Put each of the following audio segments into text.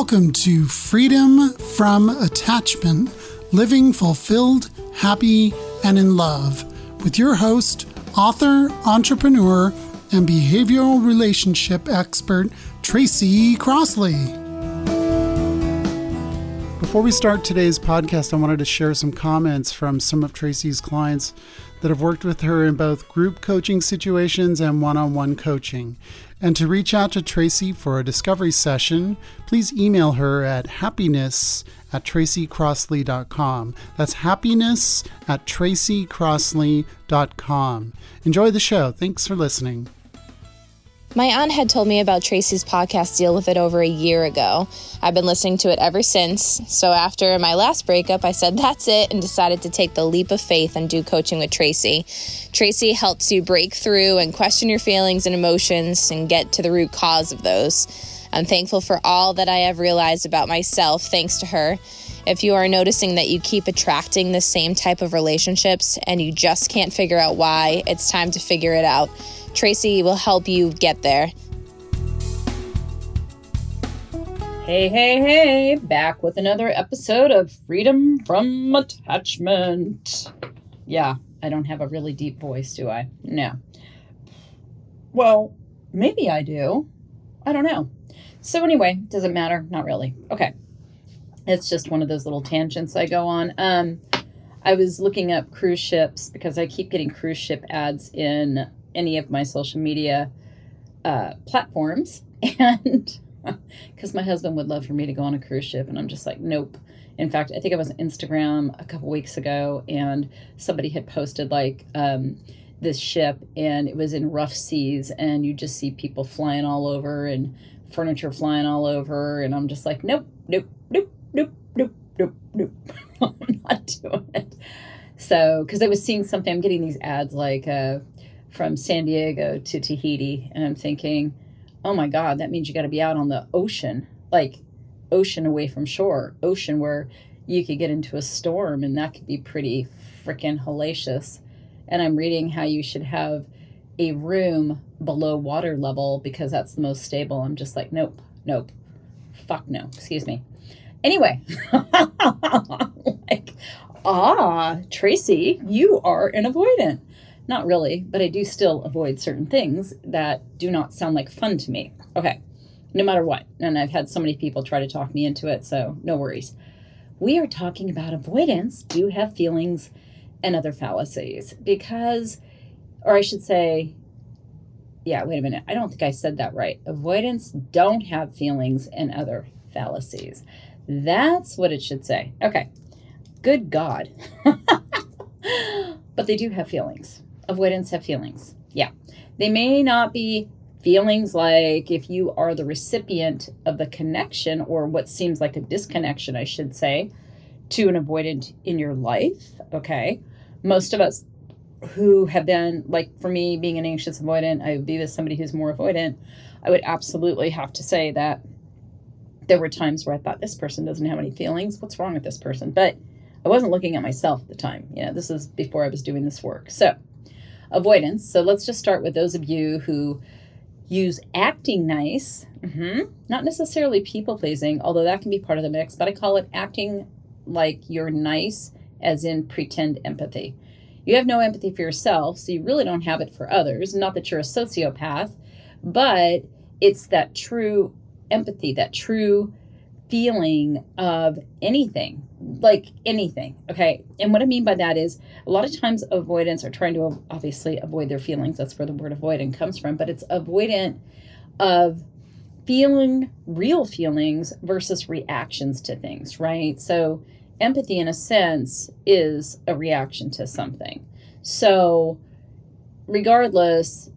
Welcome to Freedom from Attachment Living Fulfilled, Happy, and in Love with your host, author, entrepreneur, and behavioral relationship expert, Tracy Crossley. Before we start today's podcast, I wanted to share some comments from some of Tracy's clients that have worked with her in both group coaching situations and one on one coaching. And to reach out to Tracy for a discovery session, please email her at happiness at tracycrossley.com. That's happiness at tracycrossley.com. Enjoy the show. Thanks for listening. My aunt had told me about Tracy's podcast Deal with It over a year ago. I've been listening to it ever since. So after my last breakup, I said that's it and decided to take the leap of faith and do coaching with Tracy. Tracy helps you break through and question your feelings and emotions and get to the root cause of those. I'm thankful for all that I have realized about myself thanks to her. If you are noticing that you keep attracting the same type of relationships and you just can't figure out why, it's time to figure it out. Tracy will help you get there. Hey, hey, hey, back with another episode of Freedom from Attachment. Yeah, I don't have a really deep voice, do I? No. Well, maybe I do. I don't know. So, anyway, does it matter? Not really. Okay. It's just one of those little tangents I go on. Um, I was looking up cruise ships because I keep getting cruise ship ads in any of my social media uh, platforms. And because my husband would love for me to go on a cruise ship, and I'm just like, nope. In fact, I think I was on Instagram a couple weeks ago, and somebody had posted like um, this ship, and it was in rough seas, and you just see people flying all over and furniture flying all over, and I'm just like, nope, nope, nope, nope, nope, nope, nope. I'm not doing it. So, because I was seeing something, I'm getting these ads like uh, from San Diego to Tahiti, and I'm thinking, oh my God, that means you got to be out on the ocean, like ocean away from shore, ocean where you could get into a storm, and that could be pretty freaking hellacious. And I'm reading how you should have a room below water level because that's the most stable. I'm just like, nope, nope, fuck no, excuse me. Anyway, like, ah, Tracy, you are an avoidant. Not really, but I do still avoid certain things that do not sound like fun to me. Okay, no matter what. And I've had so many people try to talk me into it, so no worries. We are talking about avoidants do have feelings and other fallacies because, or I should say, yeah, wait a minute. I don't think I said that right. Avoidants don't have feelings and other fallacies. That's what it should say. Okay. Good God. but they do have feelings avoidants have feelings. Yeah. They may not be feelings like if you are the recipient of the connection or what seems like a disconnection, I should say, to an avoidant in your life. Okay. Most of us who have been, like for me, being an anxious avoidant, I would be with somebody who's more avoidant. I would absolutely have to say that there were times where I thought this person doesn't have any feelings. What's wrong with this person? But I wasn't looking at myself at the time. You know, this is before I was doing this work. So, avoidance. So let's just start with those of you who use acting nice, mm-hmm. not necessarily people pleasing, although that can be part of the mix, but I call it acting like you're nice, as in pretend empathy. You have no empathy for yourself, so you really don't have it for others. Not that you're a sociopath, but it's that true empathy, that true feeling of anything, like anything. Okay. And what I mean by that is a lot of times avoidants are trying to obviously avoid their feelings. That's where the word avoidant comes from, but it's avoidant of feeling real feelings versus reactions to things, right? So empathy, in a sense, is a reaction to something. So, regardless,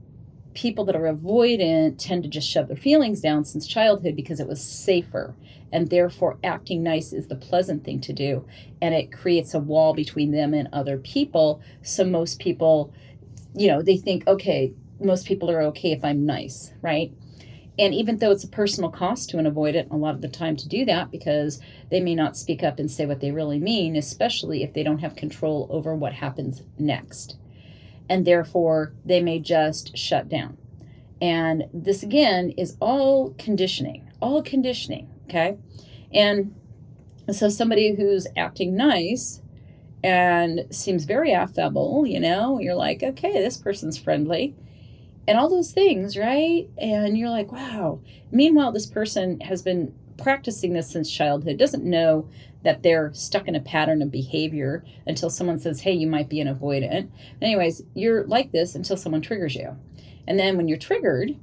people that are avoidant tend to just shove their feelings down since childhood because it was safer. And therefore acting nice is the pleasant thing to do. And it creates a wall between them and other people. So most people you know they think okay most people are okay if i'm nice right? And even though it's a personal cost to an avoidant a lot of the time to do that because they may not speak up and say what they really mean especially if they don't have control over what happens next and therefore they may just shut down. And this again is all conditioning, all conditioning. Okay. And so somebody who's acting nice and seems very affable, you know, you're like, okay, this person's friendly and all those things, right? And you're like, wow. Meanwhile, this person has been practicing this since childhood, doesn't know that they're stuck in a pattern of behavior until someone says, hey, you might be an avoidant. Anyways, you're like this until someone triggers you. And then when you're triggered,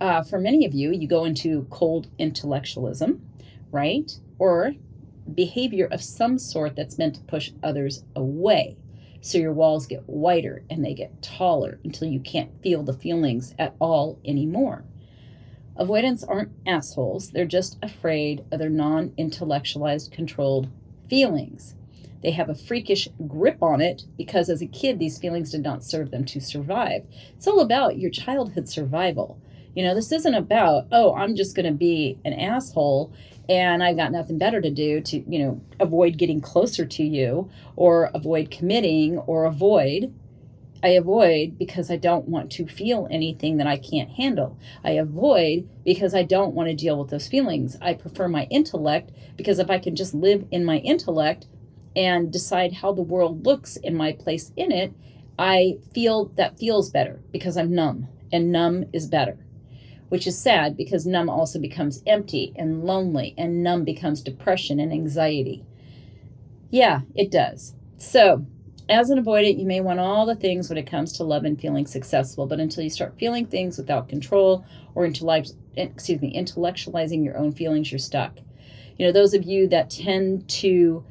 uh, for many of you, you go into cold intellectualism, right? Or behavior of some sort that's meant to push others away. So your walls get wider and they get taller until you can't feel the feelings at all anymore. Avoidants aren't assholes, they're just afraid of their non intellectualized, controlled feelings. They have a freakish grip on it because as a kid, these feelings did not serve them to survive. It's all about your childhood survival. You know, this isn't about, oh, I'm just going to be an asshole and I've got nothing better to do to, you know, avoid getting closer to you or avoid committing or avoid. I avoid because I don't want to feel anything that I can't handle. I avoid because I don't want to deal with those feelings. I prefer my intellect because if I can just live in my intellect and decide how the world looks in my place in it, I feel that feels better because I'm numb and numb is better which is sad because numb also becomes empty and lonely, and numb becomes depression and anxiety. Yeah, it does. So, as an avoidant, you may want all the things when it comes to love and feeling successful, but until you start feeling things without control or intellect, eh, excuse me, intellectualizing your own feelings, you're stuck. You know, those of you that tend to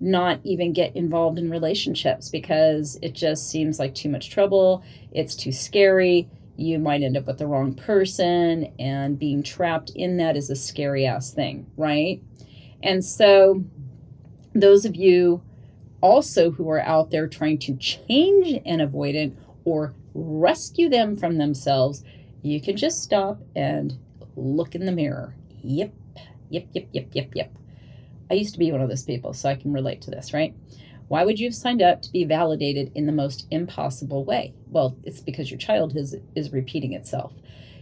not even get involved in relationships because it just seems like too much trouble, it's too scary, you might end up with the wrong person, and being trapped in that is a scary ass thing, right? And so, those of you also who are out there trying to change an avoidant or rescue them from themselves, you can just stop and look in the mirror. Yep, yep, yep, yep, yep, yep. I used to be one of those people, so I can relate to this, right? Why would you have signed up to be validated in the most impossible way? Well, it's because your child is, is repeating itself.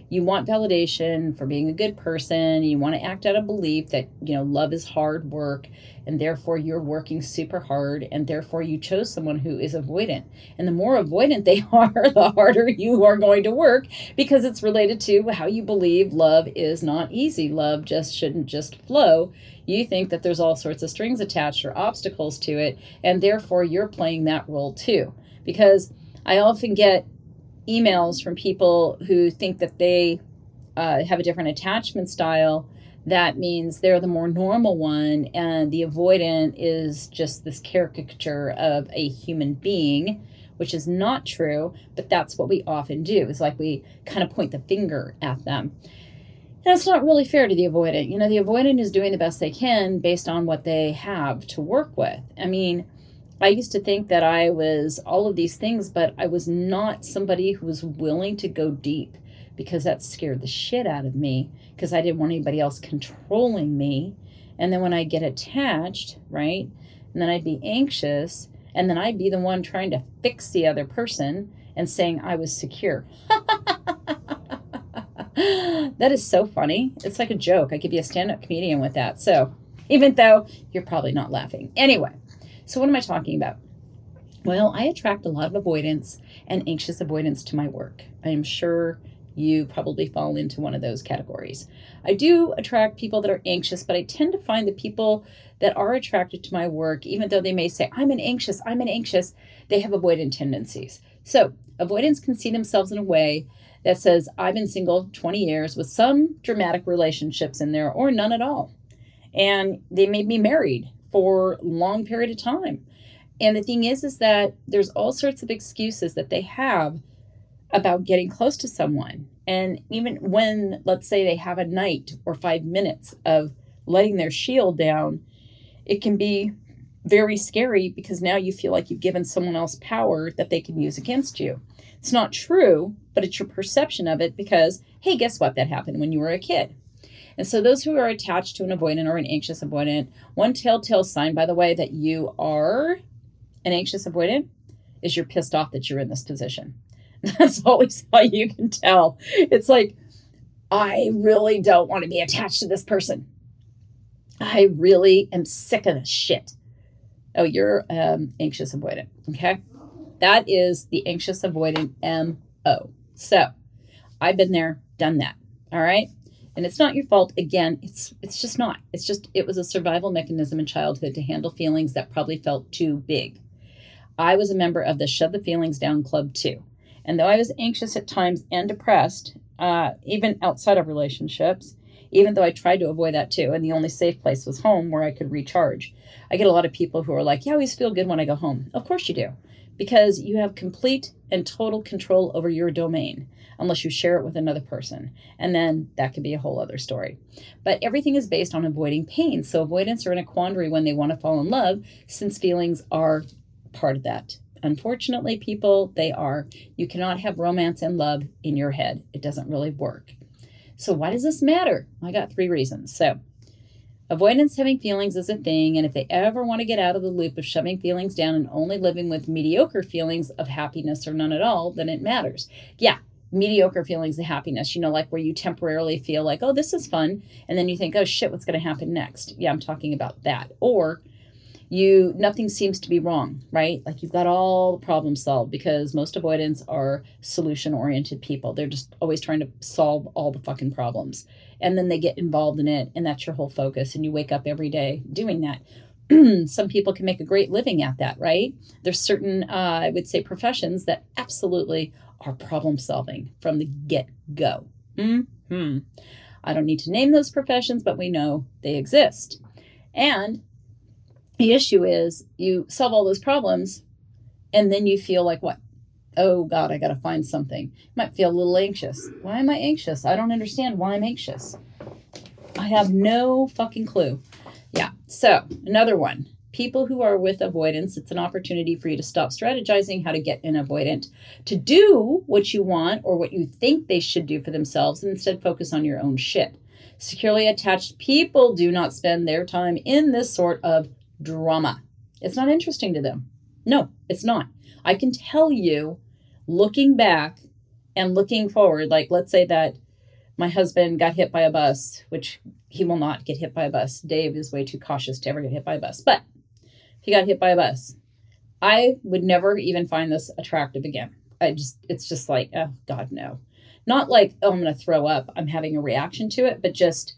You want validation for being a good person. You want to act out a belief that, you know, love is hard work and therefore you're working super hard and therefore you chose someone who is avoidant. And the more avoidant they are, the harder you are going to work because it's related to how you believe love is not easy. Love just shouldn't just flow you think that there's all sorts of strings attached or obstacles to it, and therefore you're playing that role too. Because I often get emails from people who think that they uh, have a different attachment style. That means they're the more normal one, and the avoidant is just this caricature of a human being, which is not true, but that's what we often do. It's like we kind of point the finger at them. That's not really fair to the avoidant. You know, the avoidant is doing the best they can based on what they have to work with. I mean, I used to think that I was all of these things, but I was not somebody who was willing to go deep because that scared the shit out of me because I didn't want anybody else controlling me. And then when I get attached, right? And then I'd be anxious, and then I'd be the one trying to fix the other person and saying I was secure. that is so funny. It's like a joke. I could be a stand up comedian with that. So, even though you're probably not laughing. Anyway, so what am I talking about? Well, I attract a lot of avoidants and anxious avoidants to my work. I am sure you probably fall into one of those categories. I do attract people that are anxious, but I tend to find the people that are attracted to my work, even though they may say, I'm an anxious, I'm an anxious, they have avoidant tendencies. So, avoidants can see themselves in a way that says, I've been single 20 years with some dramatic relationships in there or none at all. And they may be married for a long period of time. And the thing is, is that there's all sorts of excuses that they have about getting close to someone. And even when, let's say, they have a night or five minutes of letting their shield down, it can be very scary because now you feel like you've given someone else power that they can use against you. It's not true, but it's your perception of it because, hey, guess what? That happened when you were a kid. And so, those who are attached to an avoidant or an anxious avoidant, one telltale sign, by the way, that you are an anxious avoidant is you're pissed off that you're in this position. That's always how you can tell. It's like, I really don't want to be attached to this person. I really am sick of this shit. Oh, you're um, anxious avoidant. Okay. That is the anxious avoidant MO. So I've been there, done that. All right. And it's not your fault. Again, it's it's just not. It's just it was a survival mechanism in childhood to handle feelings that probably felt too big. I was a member of the Shove the Feelings Down Club too. And though I was anxious at times and depressed, uh, even outside of relationships, even though I tried to avoid that too, and the only safe place was home where I could recharge. I get a lot of people who are like, Yeah, I always feel good when I go home. Of course you do, because you have complete and total control over your domain unless you share it with another person. And then that could be a whole other story. But everything is based on avoiding pain. So avoidants are in a quandary when they want to fall in love, since feelings are part of that. Unfortunately, people, they are. You cannot have romance and love in your head, it doesn't really work. So, why does this matter? I got three reasons. So, avoidants having feelings is a thing, and if they ever want to get out of the loop of shoving feelings down and only living with mediocre feelings of happiness or none at all, then it matters. Yeah, mediocre feelings of happiness, you know, like where you temporarily feel like, oh, this is fun. And then you think, oh, shit, what's going to happen next? Yeah, I'm talking about that. Or you, nothing seems to be wrong, right? Like you've got all the problems solved because most avoidants are solution oriented people. They're just always trying to solve all the fucking problems. And then they get involved in it, and that's your whole focus. And you wake up every day doing that. some people can make a great living at that, right? There's certain, uh, I would say, professions that absolutely are problem solving from the get go. Hmm. I don't need to name those professions, but we know they exist. And the issue is you solve all those problems and then you feel like what? Oh God, I got to find something. You might feel a little anxious. Why am I anxious? I don't understand why I'm anxious. I have no fucking clue. Yeah. So, another one people who are with avoidants, it's an opportunity for you to stop strategizing how to get an avoidant to do what you want or what you think they should do for themselves and instead focus on your own shit. Securely attached people do not spend their time in this sort of drama. It's not interesting to them. No, it's not. I can tell you, looking back and looking forward, like let's say that my husband got hit by a bus, which he will not get hit by a bus. Dave is way too cautious to ever get hit by a bus. But if he got hit by a bus. I would never even find this attractive again. I just, it's just like, oh, God, no. Not like, oh, I'm going to throw up. I'm having a reaction to it, but just,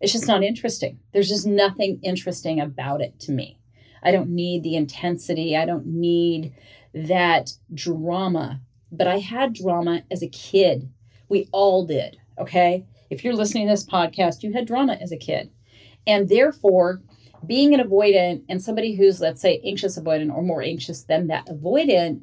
it's just not interesting. There's just nothing interesting about it to me. I don't need the intensity. I don't need that drama. But I had drama as a kid. We all did. Okay. If you're listening to this podcast, you had drama as a kid. And therefore, being an avoidant and somebody who's, let's say, anxious avoidant or more anxious than that avoidant,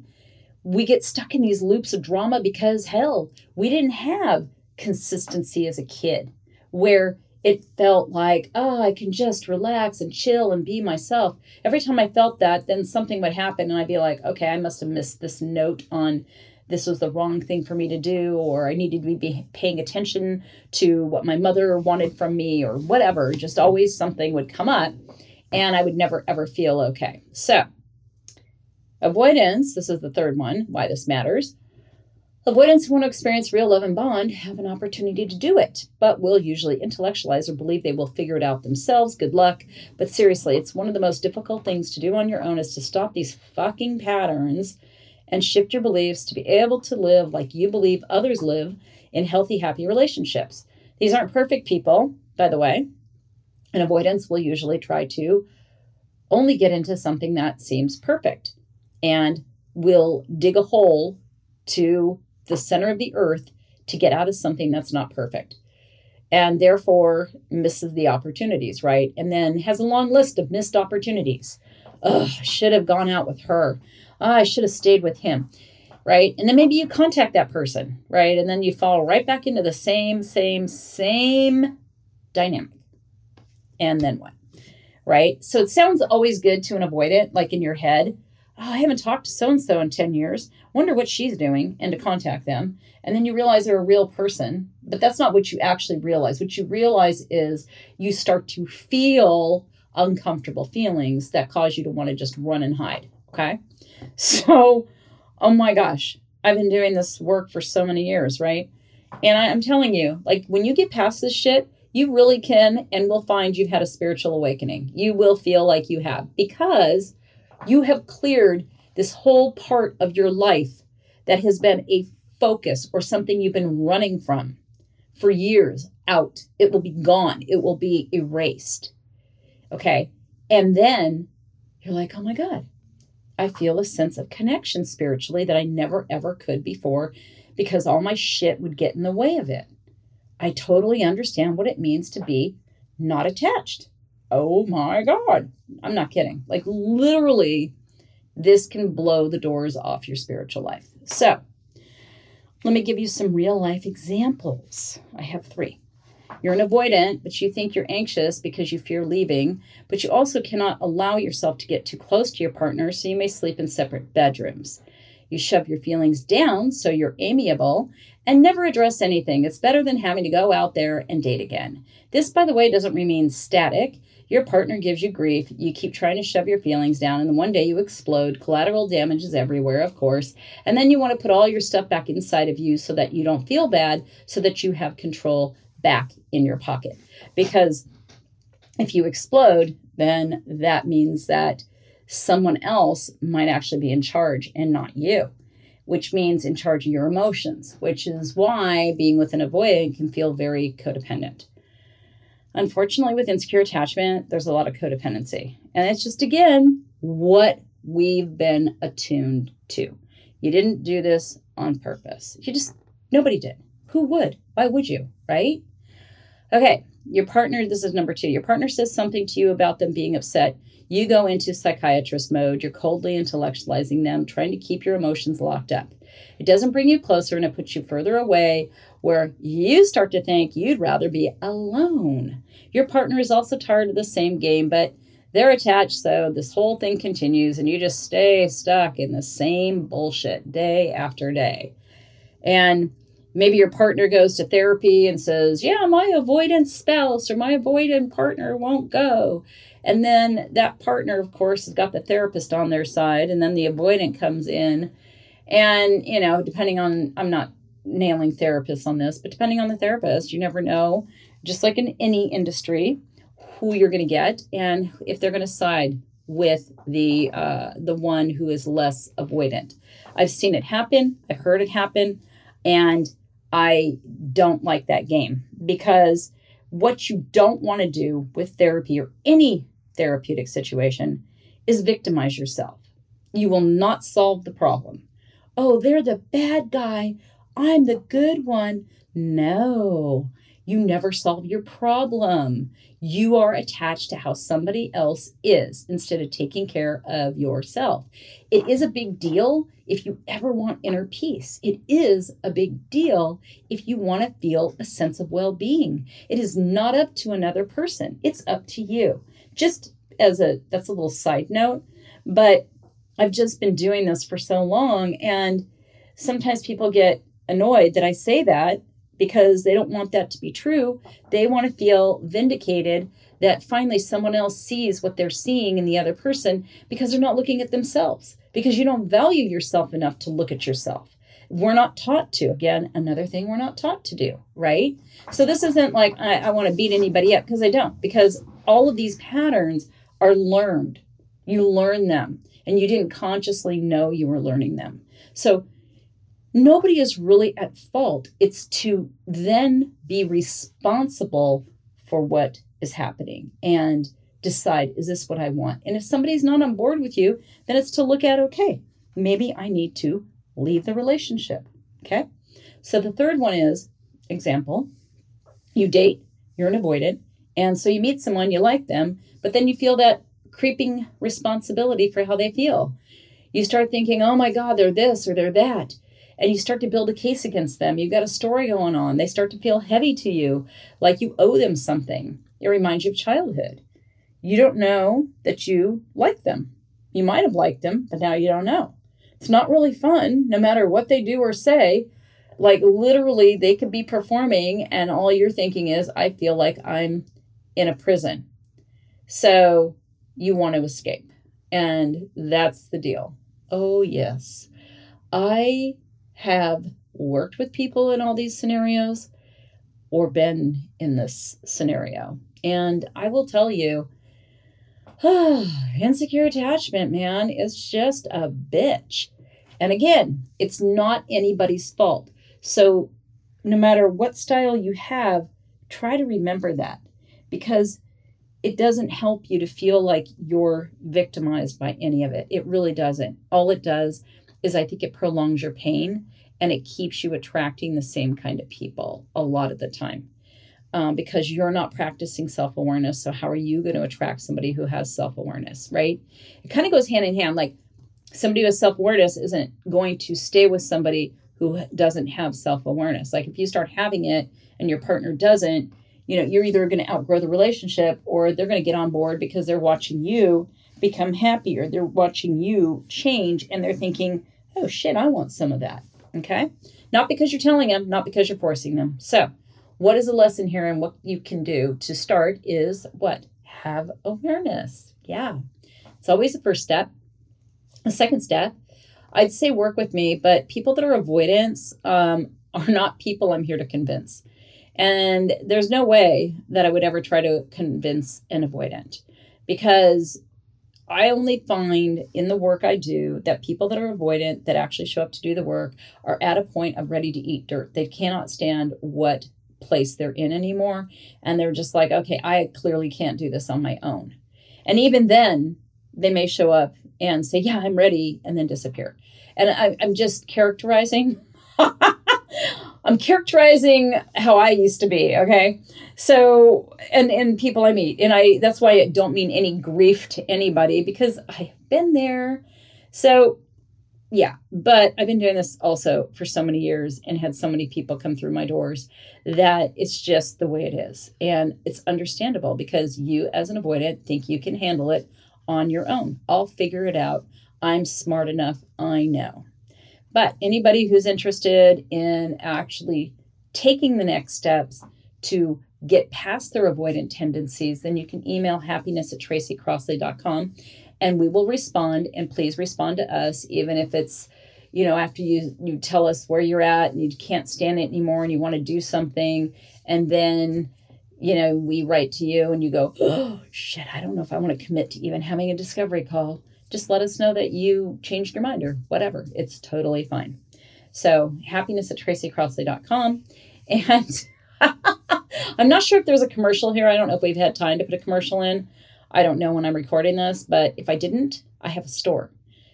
we get stuck in these loops of drama because, hell, we didn't have consistency as a kid where it felt like, oh, I can just relax and chill and be myself. Every time I felt that, then something would happen and I'd be like, okay, I must have missed this note on this was the wrong thing for me to do, or I needed to be paying attention to what my mother wanted from me, or whatever. Just always something would come up, and I would never ever feel okay. So, avoidance this is the third one, why this matters. Avoidants who want to experience real love and bond have an opportunity to do it, but will usually intellectualize or believe they will figure it out themselves. Good luck. But seriously, it's one of the most difficult things to do on your own is to stop these fucking patterns and shift your beliefs to be able to live like you believe others live in healthy, happy relationships. These aren't perfect people, by the way, and avoidants will usually try to only get into something that seems perfect and will dig a hole to the center of the earth to get out of something that's not perfect and therefore misses the opportunities, right? And then has a long list of missed opportunities. Ugh, should have gone out with her oh, I should have stayed with him. Right. And then maybe you contact that person. Right. And then you fall right back into the same, same, same dynamic. And then what? Right. So it sounds always good to an avoidant, like in your head. Oh, I haven't talked to so and so in 10 years. Wonder what she's doing and to contact them. And then you realize they're a real person. But that's not what you actually realize. What you realize is you start to feel uncomfortable feelings that cause you to want to just run and hide. Okay. So, oh my gosh, I've been doing this work for so many years, right? And I, am telling you, like, when you get past this shit, you really can and will find you've had a spiritual awakening. You will feel like you have because you have cleared this whole part of your life that has been a focus or something you've been running from for years out. It will be gone, it will be erased. Okay. And then you're like, oh my God, I feel a sense of connection spiritually that I never ever could before because all my shit would get in the way of it. I totally understand what it means to be not attached. Oh my God. I'm not kidding. Like, literally, this can blow the doors off your spiritual life. So, let me give you some real life examples. I have three. You're an avoidant, but you think you're anxious because you fear leaving, but you also cannot allow yourself to get too close to your partner, so you may sleep in separate bedrooms. You shove your feelings down so you're amiable and never address anything. It's better than having to go out there and date again. This, by the way, doesn't remain static. Your partner gives you grief. You keep trying to shove your feelings down, and then one day you explode. Collateral damage is everywhere, of course. And then you want to put all your stuff back inside of you so that you don't feel bad, so that you have control back in your pocket. Because if you explode, then that means that someone else might actually be in charge and not you, which means in charge of your emotions, which is why being with an avoidant can feel very codependent. Unfortunately, with insecure attachment, there's a lot of codependency. And it's just, again, what we've been attuned to. You didn't do this on purpose. You just, nobody did. Who would? Why would you? Right? Okay, your partner, this is number two. Your partner says something to you about them being upset. You go into psychiatrist mode. You're coldly intellectualizing them, trying to keep your emotions locked up. It doesn't bring you closer and it puts you further away where you start to think you'd rather be alone. Your partner is also tired of the same game, but they're attached, so this whole thing continues and you just stay stuck in the same bullshit day after day. And maybe your partner goes to therapy and says, Yeah, my avoidant spouse or my avoidant partner won't go. And then that partner, of course, has got the therapist on their side, and then the avoidant comes in. And, you know, depending on, I'm not nailing therapists on this, but depending on the therapist, you never know, just like in any industry, who you're going to get and if they're going to side with the uh, the one who is less avoidant. I've seen it happen. I've heard it happen, and I don't like that game because what you don't want to do with therapy or any therapeutic situation is victimize yourself. You will not solve the problem. Oh, they're the bad guy. I'm the good one. No, you never solve your problem. You are attached to how somebody else is instead of taking care of yourself. It is a big deal if you ever want inner peace. It is a big deal if you want to feel a sense of well being. It is not up to another person, it's up to you just as a that's a little side note, but I've just been doing this for so long and sometimes people get annoyed that I say that because they don't want that to be true. They want to feel vindicated that finally someone else sees what they're seeing in the other person because they're not looking at themselves, because you don't value yourself enough to look at yourself. We're not taught to. Again, another thing we're not taught to do, right? So this isn't like I, I want to beat anybody up because I don't, because all of these patterns are learned. You learn them and you didn't consciously know you were learning them. So nobody is really at fault. It's to then be responsible for what is happening and decide is this what I want? And if somebody's not on board with you, then it's to look at okay, maybe I need to leave the relationship. Okay? So the third one is example, you date, you're an avoidant, and so you meet someone, you like them, but then you feel that creeping responsibility for how they feel. You start thinking, oh my God, they're this or they're that. And you start to build a case against them. You've got a story going on. They start to feel heavy to you, like you owe them something. It reminds you of childhood. You don't know that you like them. You might have liked them, but now you don't know. It's not really fun, no matter what they do or say. Like literally, they could be performing, and all you're thinking is, I feel like I'm in a prison. So you want to escape. And that's the deal. Oh, yes. I have worked with people in all these scenarios. or been in this scenario. And I will tell you, insecure attachment, man, is just a bitch. And again, it's not anybody's fault. So no matter what style you have, try to remember that because it doesn't help you to feel like you're victimized by any of it. It really doesn't. All it does is I think it prolongs your pain and it keeps you attracting the same kind of people a lot of the time um, because you're not practicing self awareness. So, how are you going to attract somebody who has self awareness, right? It kind of goes hand in hand. Like somebody with self awareness isn't going to stay with somebody who doesn't have self awareness. Like if you start having it and your partner doesn't, you know, you're either going to outgrow the relationship or they're going to get on board because they're watching you become happier. They're watching you change and they're thinking, oh shit, I want some of that. Okay. Not because you're telling them, not because you're forcing them. So, what is the lesson here and what you can do to start is what? Have awareness. Yeah. It's always the first step. The second step, I'd say work with me, but people that are avoidance um, are not people I'm here to convince. And there's no way that I would ever try to convince an avoidant because I only find in the work I do that people that are avoidant that actually show up to do the work are at a point of ready to eat dirt. They cannot stand what place they're in anymore. And they're just like, okay, I clearly can't do this on my own. And even then, they may show up and say, yeah, I'm ready, and then disappear. And I, I'm just characterizing. I'm characterizing how I used to be, okay? So, and and people I meet, and I that's why I don't mean any grief to anybody because I've been there. So, yeah, but I've been doing this also for so many years and had so many people come through my doors that it's just the way it is. And it's understandable because you, as an avoidant, think you can handle it on your own. I'll figure it out. I'm smart enough. I know. But anybody who's interested in actually taking the next steps to get past their avoidant tendencies, then you can email happiness at tracycrossley.com and we will respond. And please respond to us even if it's you know after you you tell us where you're at and you can't stand it anymore and you want to do something. And then you know we write to you and you go oh shit i don't know if i want to commit to even having a discovery call just let us know that you changed your mind or whatever. It's totally fine. So happiness at tracycrossley.com and i'm not sure if there's a commercial here. I don't know if we've had time to put a commercial in. I don't know when I'm recording this, but if I didn't, I have a store.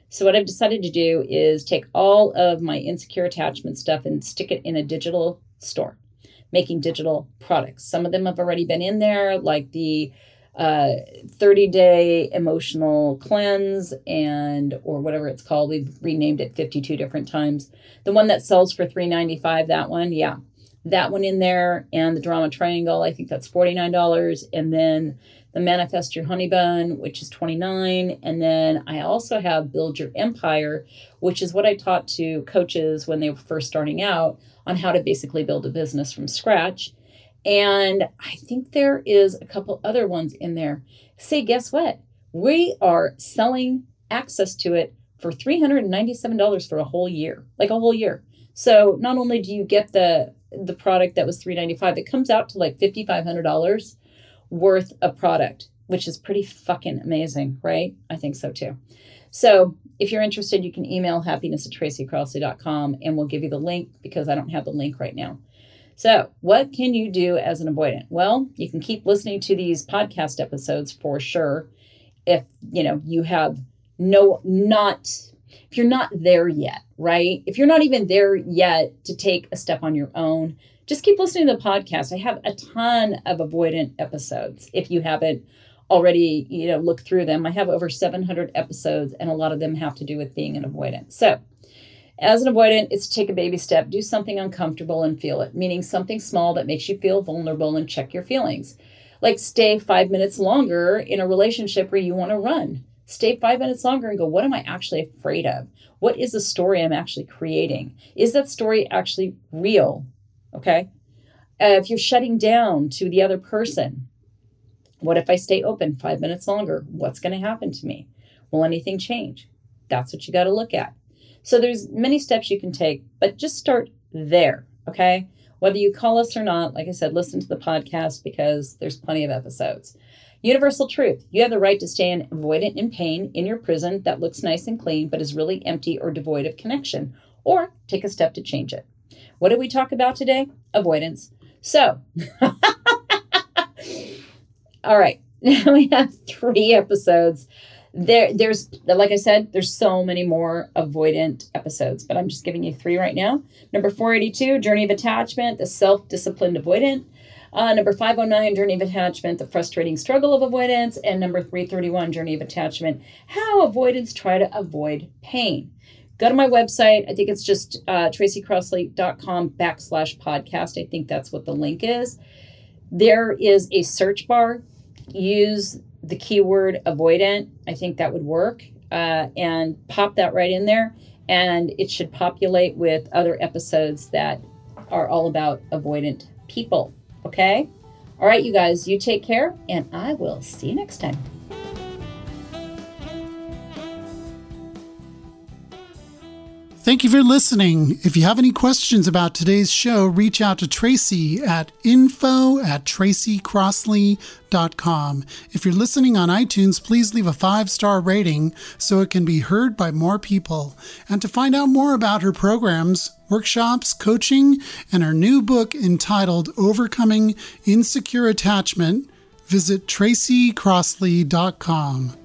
So what I've decided to do is take all of my insecure attachment stuff and stick it in a digital store, making digital products. Some of them have already been in there, like the uh, 30 day emotional cleanse and or whatever it's called. We've renamed it 52 different times. The one that sells for 395, that one, yeah. That one in there and the drama triangle, I think that's $49. And then the Manifest Your Honey Bun, which is 29. And then I also have Build Your Empire, which is what I taught to coaches when they were first starting out on how to basically build a business from scratch. And I think there is a couple other ones in there. Say, guess what? We are selling access to it for $397 for a whole year, like a whole year. So not only do you get the the product that was 395, it comes out to like $5500 worth of product, which is pretty fucking amazing, right? I think so too. So if you're interested, you can email happiness at tracycrossley.com and we'll give you the link because I don't have the link right now. So, what can you do as an avoidant? Well, you can keep listening to these podcast episodes for sure. If, you know, you have no not if you're not there yet, right? If you're not even there yet to take a step on your own, just keep listening to the podcast. I have a ton of avoidant episodes. If you haven't already, you know, looked through them, I have over 700 episodes, and a lot of them have to do with being an avoidant. So, as an avoidant, it's to take a baby step, do something uncomfortable and feel it, meaning something small that makes you feel vulnerable and check your feelings. Like stay five minutes longer in a relationship where you want to run. Stay five minutes longer and go, what am I actually afraid of? What is the story I'm actually creating? Is that story actually real? Okay. Uh, if you're shutting down to the other person, what if I stay open five minutes longer? What's going to happen to me? Will anything change? That's what you got to look at. So there's many steps you can take, but just start there. Okay. Whether you call us or not, like I said, listen to the podcast because there's plenty of episodes. Universal truth. You have the right to stay in avoidant in pain in your prison that looks nice and clean but is really empty or devoid of connection, or take a step to change it. What did we talk about today? Avoidance. So, all right, now we have three episodes. There, there's like I said, there's so many more avoidant episodes, but I'm just giving you three right now. Number 482, Journey of Attachment, the self-disciplined avoidant. Uh, number 509, Journey of Attachment, the frustrating struggle of avoidance. And number 331, Journey of Attachment, how avoidants try to avoid pain. Go to my website. I think it's just uh, tracycrossley.com backslash podcast. I think that's what the link is. There is a search bar. Use the keyword avoidant. I think that would work. Uh, and pop that right in there. And it should populate with other episodes that are all about avoidant people. Okay? All right, you guys, you take care, and I will see you next time. Thank you for listening. If you have any questions about today's show, reach out to Tracy at info at tracycrossley.com. If you're listening on iTunes, please leave a five star rating so it can be heard by more people. And to find out more about her programs, workshops, coaching, and her new book entitled Overcoming Insecure Attachment, visit tracycrossley.com.